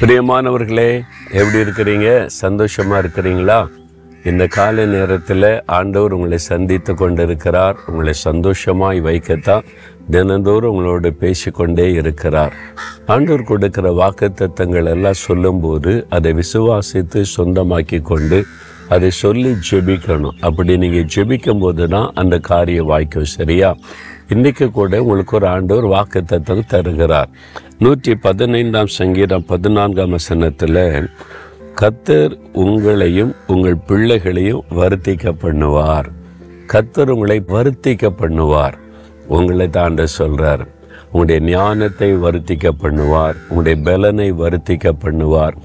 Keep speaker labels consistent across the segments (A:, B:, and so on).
A: பிரியமானவர்களே எப்படி இருக்கிறீங்க? சந்தோஷமாக இருக்கிறீங்களா? இந்த காலை நேரத்தில் ஆண்டவர் உங்களை சந்தித்து கொண்டிருக்கிறார். உங்களை சந்தோஷமாய் வைக்கத்தான் தினந்தோறும் உங்களோடு பேசிக்கொண்டே இருக்கிறார். ஆண்டவர் கொடுக்கிற வாக்குத்தத்தங்கள் எல்லாம் சொல்லும்போது அதை விசுவாசித்து சொந்தமாக்கி கொண்டு அதை சொல்லி ஜெபிக்கணும். அப்படி நீங்கள் ஜெபிக்கும் போது தான் அந்த காரியம் வாய்க்கும் சரியா? இன்னைக்கு கூட உங்களுக்கு ஒரு ஆண்டவர் வாக்குத்தத்தம் தருகிறார். நூற்றி பதினைந்தாம் சங்கீதம் பதினான்காம் வசனத்தில் கத்தர் உங்களையும் உங்கள் பிள்ளைகளையும் வருத்திக்க பண்ணுவார். கத்தர் உங்களை வருத்திக்க பண்ணுவார். உங்களை தாண்ட சொல்றார். உங்களுடைய ஞானத்தை வருத்திக்க பண்ணுவார். உங்களுடைய பலனை வருத்திக்க பண்ணுவார்.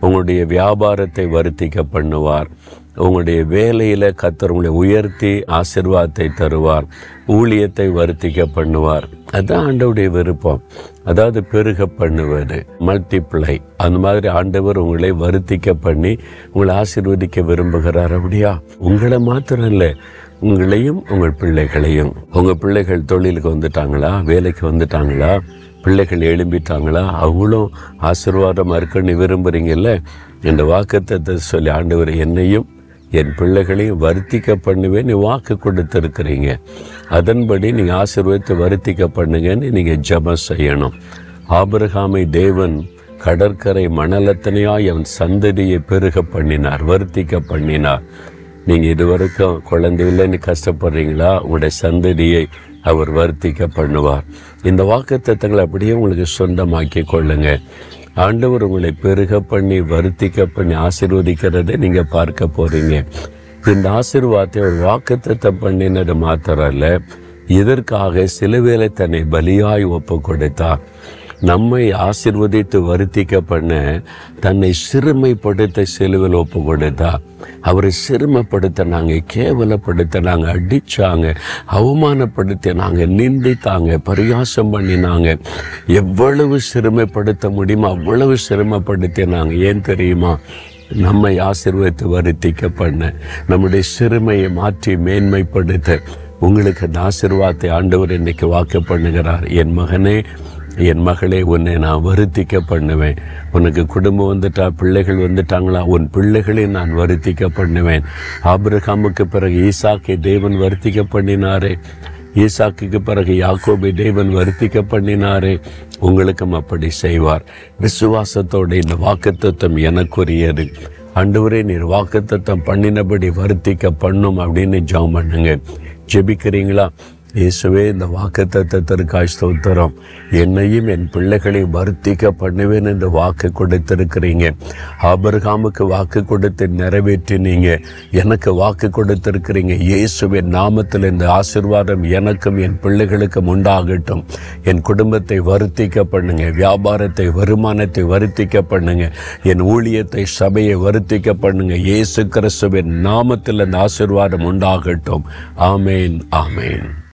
A: உங்களுடைய வியாபாரத்தை வருத்திக்க பண்ணுவார். உங்களுடைய வேலையில் கத்தர் உங்களை உயர்த்தி ஆசிர்வாதத்தை தருவார் ஊழியத்தை வருத்திக்க பண்ணுவார். அதுதான் ஆண்டவுடைய விருப்பம். அதாவது பெருக பண்ணுவது மல்டிப்ளை அந்த மாதிரி ஆண்டவர் உங்களை வருத்திக்க பண்ணி உங்களை ஆசீர்வதிக்க விரும்புகிறார். அப்படியா? உங்களை மாத்திரம் இல்லை உங்களையும் உங்கள் பிள்ளைகளையும். உங்கள் பிள்ளைகள் தொழிலுக்கு வந்துட்டாங்களா? வேலைக்கு வந்துட்டாங்களா? பிள்ளைகள் எழும்பிட்டாங்களா? அவங்களும் ஆசீர்வாதமாக இருக்குன்னு விரும்புகிறீங்கல்ல இந்த வாக்குத்தத்தை சொல்லி ஆண்டவர் என்னையும் என் பிள்ளைகளையும் வருத்திக்க பண்ணுவேன் நீ வாக்கு கொடுத்துருக்குறீங்க. அதன்படி நீங்கள் ஆசீர்வதித்து வருத்திக்க பண்ணுங்கன்னு நீங்கள் ஜெபம் செய்யணும். ஆபிரகாமை தேவன் கடற்கரை மணலத்தனையாக அவன் சந்ததியை பெருக பண்ணினார் வருத்திக்க பண்ணினார். நீங்கள் இதுவரைக்கும் குழந்தை இல்லைன்னு கஷ்டப்படுறீங்களா? உங்களுடைய சந்ததியை அவர் வருத்திக்க பண்ணுவார். இந்த வாக்குத்தத்தங்களை அப்படியே உங்களுக்கு சொந்தமாக்கி கொள்ளுங்கள் ஆண்டவர் உங்களை பெருக பண்ணி வருத்திக்க பண்ணி ஆசிர்வதிக்கிறதை நீங்கள் பார்க்க போறீங்க. இந்த ஆசிர்வாதத்தை ஒரு வாக்குத்தத்தம் பண்ணினது மாத்திரம் இல்லை இதற்காக சிலுவேலை தன்னை பலியாய் ஒப்பு கொடுத்தார் நம்மை ஆசிர்வதித்து வருத்திக்க பண்ண தன்னை சிறுமைப்படுத்த சிலுவில் ஒப்பு கொடுத்தா அவரை சிறுமைப்படுத்தினாங்க கேவலப்படுத்தினாங்க அடித்தாங்க அவமானப்படுத்தினாங்க நிந்தித்தாங்க பரியாசம் பண்ணினாங்க. எவ்வளவு சிறுமைப்படுத்த முடியுமோ அவ்வளவு சிரமப்படுத்தினாங்க ஏன் தெரியுமா? நம்மை ஆசிர்வதித்து வருத்திக்க பண்ண நம்முடைய சிறுமையை மாற்றி மேன்மைப்படுத்த. உங்களுக்கு அந்த ஆசிர்வாதத்தை ஆண்டவர் இன்னைக்கு வாக்கு பண்ணுகிறார். என் மகனே என் மகளே உன்னை நான் வருத்திக்க பண்ணுவேன். உனக்கு குடும்பம் வந்துட்டா பிள்ளைகள் வந்துட்டாங்களா உன் பிள்ளைகளை நான் வருத்திக்க பண்ணுவேன். ஆபிரகாமுக்கு பிறகு ஈசாக்கை தேவன் வருத்திக்க பண்ணினாரே. ஈசாக்குக்கு பிறகு யாக்கோபை தேவன் வருத்திக்க பண்ணினாரே. உங்களுக்கும் அப்படி செய்வார். விசுவாசத்தோட இந்த வாக்குத்தம் எனக்குரியது. அன்றுவரே நீர் வாக்குத்தத்தம் பண்ணினபடி வருத்திக்க பண்ணும் அப்படின்னு ஜெபம் பண்ணுங்க. ஜெபிக்கிறீங்களா? இயேசுவே இந்த வாக்குத்தத்தத்திற்காய் ஸ்தோத்திரம். என்னையும் என் பிள்ளைகளை வருத்திக்க பண்ணுவேன் என்று வாக்கு கொடுத்திருக்கிறீங்க. ஆபர்காமுக்கு வாக்கு கொடுத்து நிறைவேற்றினீங்க. எனக்கு வாக்கு கொடுத்திருக்கிறீங்க. இயேசுவின் நாமத்தில் இந்த ஆசிர்வாதம் எனக்கும் என் பிள்ளைகளுக்கும் உண்டாகட்டும். என் குடும்பத்தை வருத்திக்க பண்ணுங்க. வியாபாரத்தை வருமானத்தை வருத்திக்க பண்ணுங்க. என் ஊழியத்தை சபையை வருத்திக்க பண்ணுங்க. இயேசு கிறிஸ்துவின் நாமத்தில் இந்த ஆசிர்வாதம் உண்டாகட்டும். ஆமேன் ஆமேன்.